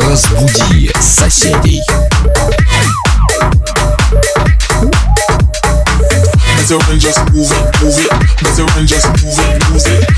Разбуди соседей. Better just move it, move it. Better run, just move it, move it.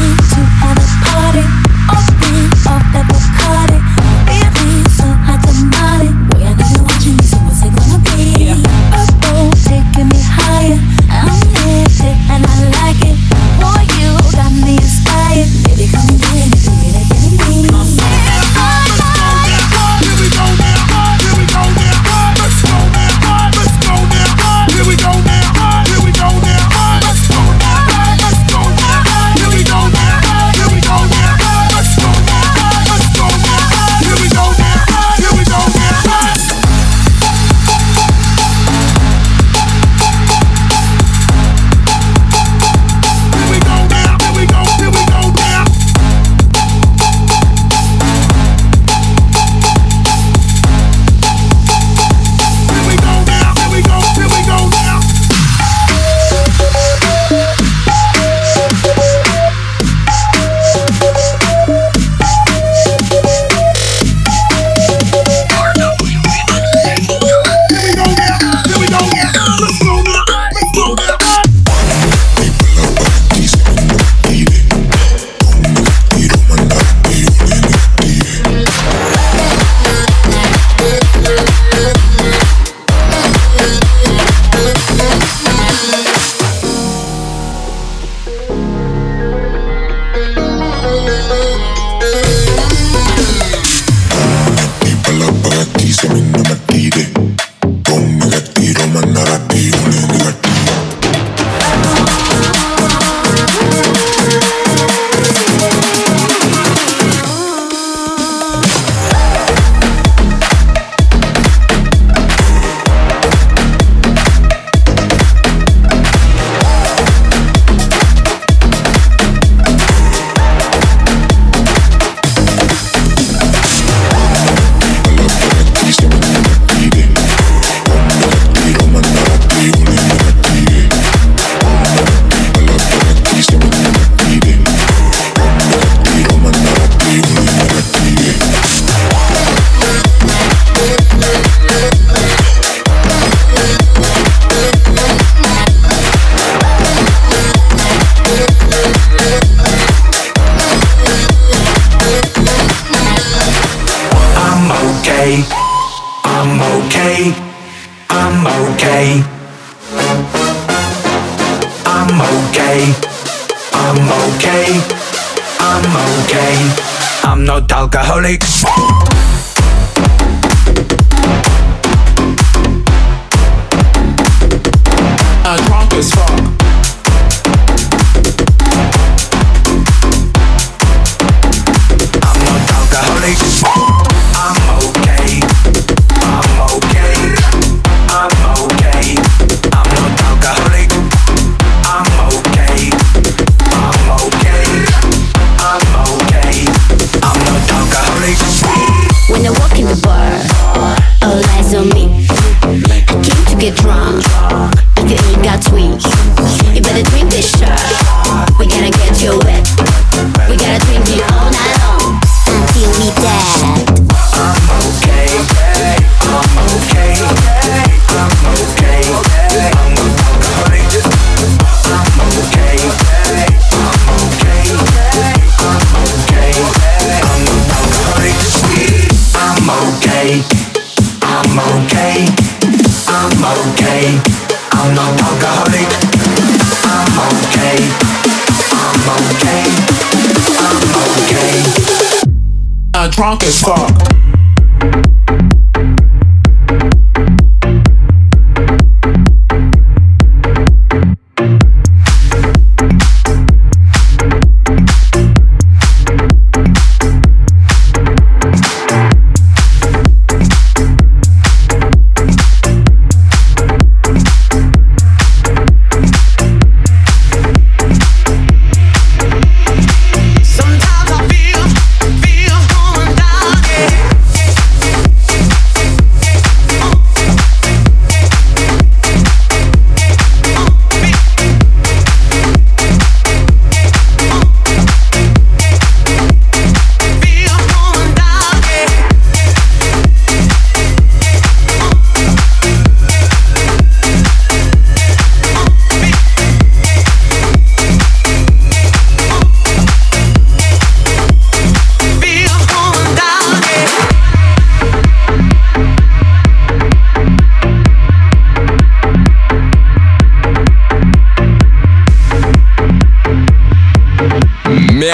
not alcoholic.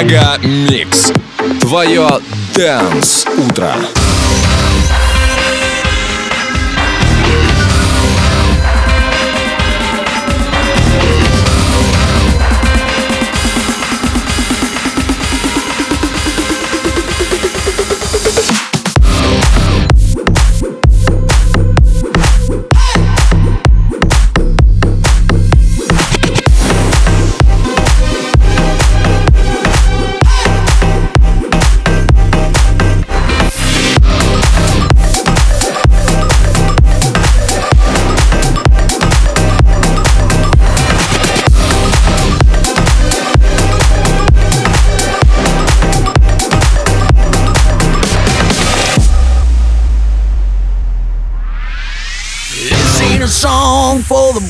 Мегамикс. Твое Дэнс Утро.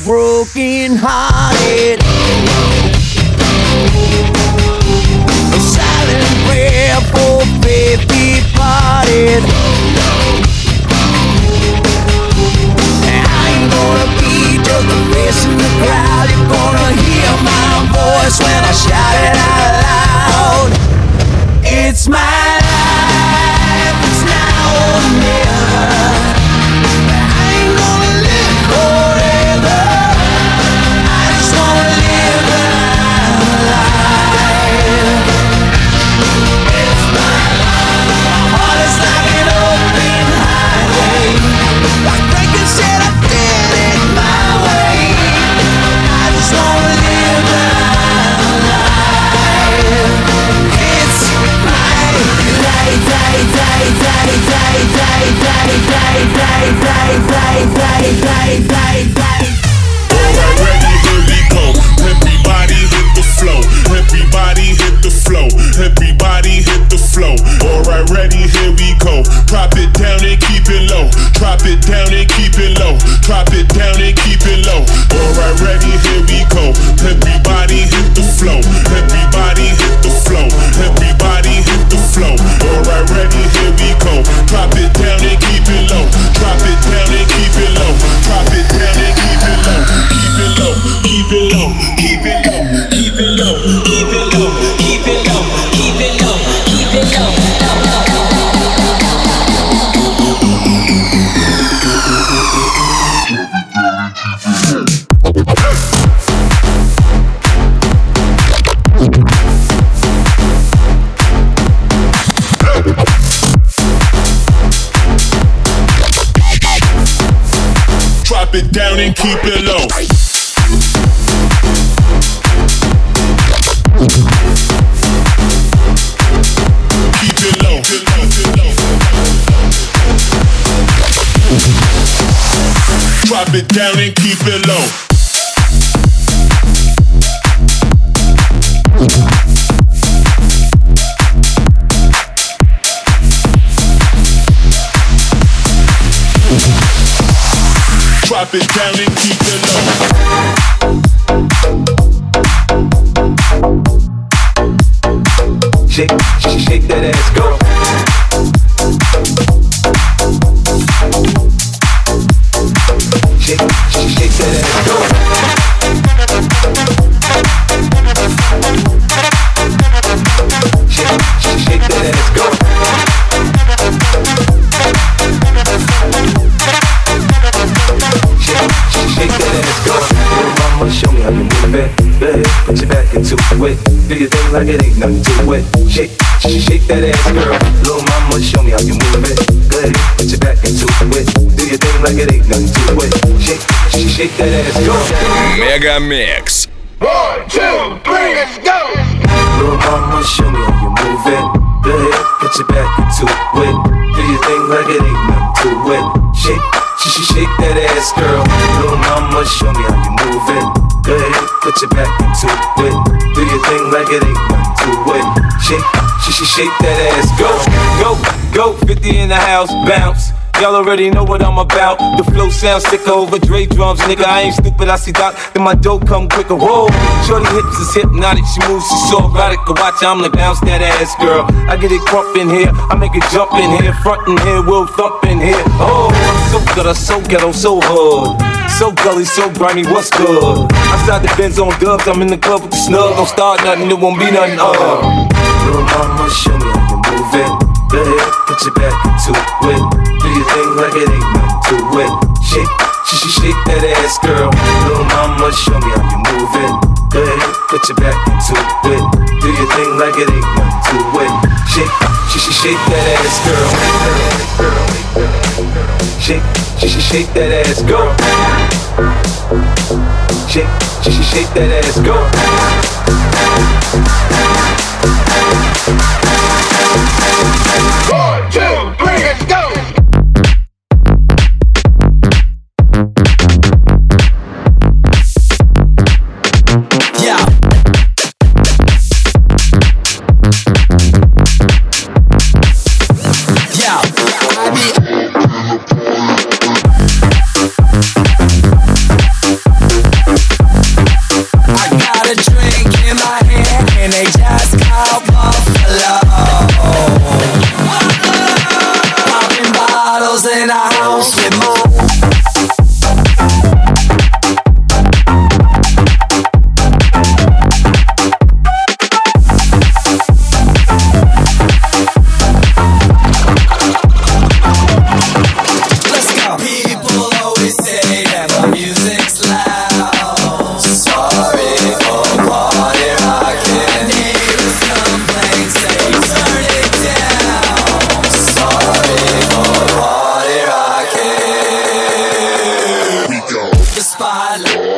broken hearted. A silent prayer for faith departed. I ain't gonna be just a face in the crowd. You're gonna hear my voice when I shout. Down and keep it low. Keep it low. Drop it down and keep it low. Drop it down and keep the low. Put your back into it. Do your thing like it ain't nothing to it. Shake, shake that ass, girl. Little mama, show me how you move it. Go ahead, put your back into it. Do your thing like it ain't nothing to it. Shake, shake that ass, girl. Mega Mix. One, two, three, let's go. Little mama, show me how you move it. Go ahead, put your back into it. Do your thing like it ain't nothing to it. Shake, shake that ass, girl. Little mama, show me how you move it. Go ahead, put your back into it. Do your thing like it ain't nothing to it. Shake, shake, shake that ass. Go, go, go. 50 in the house, bounce. Y'all already know what I'm about. The flow sounds sicker over Dre drums, nigga. I ain't stupid, I see Doc. Then my dope come quicker. Whoa, shorty hips is hypnotic. She moves, she's so erotic. Watch, I'm like bounce that ass, girl. I get it crump in here, I make it jump in here, front in here, we'll thump in here. Oh, so good, so ghetto, so hood. So gully, so grimy, what's good? I Outside the Benz on dubs, I'm in the club with the snug. Don't start nothing, it won't be nothing. Uh. Little mama, show me how you move it. Put your back into it. Do your thing like it ain't nothing to it. Shake, shake, shake that ass, girl. Little mama, show me how you move it. Go ahead, put your back into it. Do your thing like it ain't nothing to it. Shake, shake, shake that ass, girl. Shake, shake, shake that ass, go. Shake, shake, shake that ass, go. One, spotlight.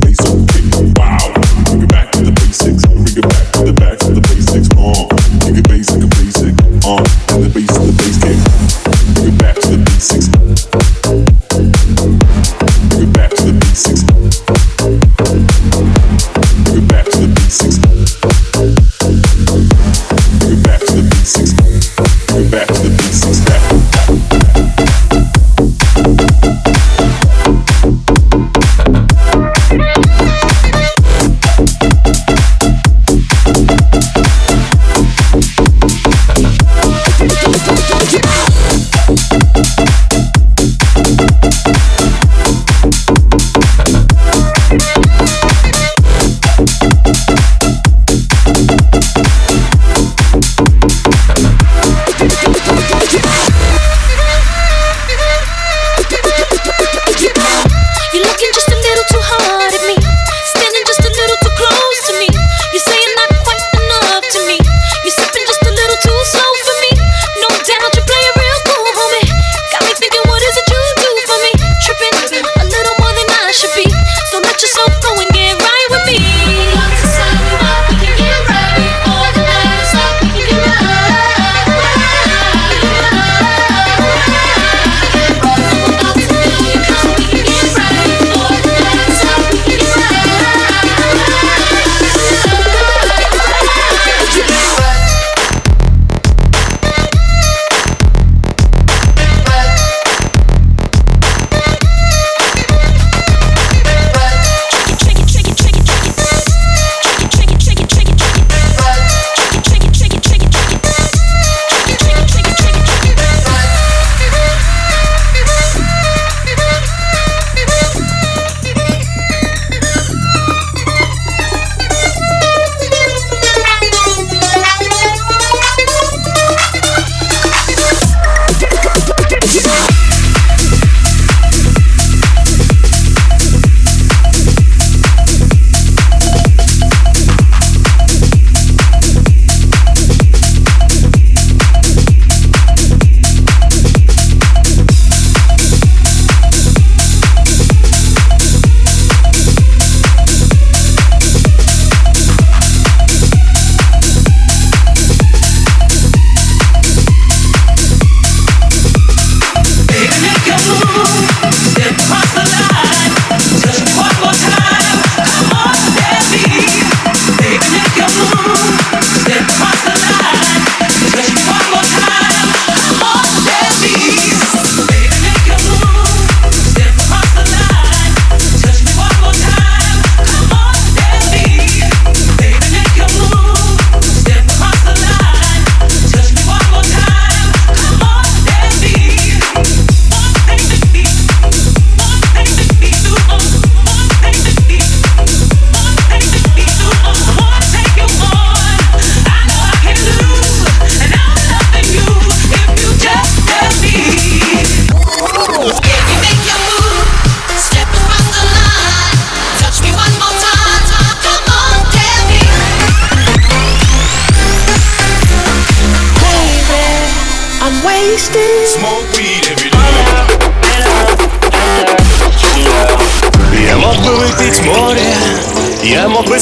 they so big. Wow.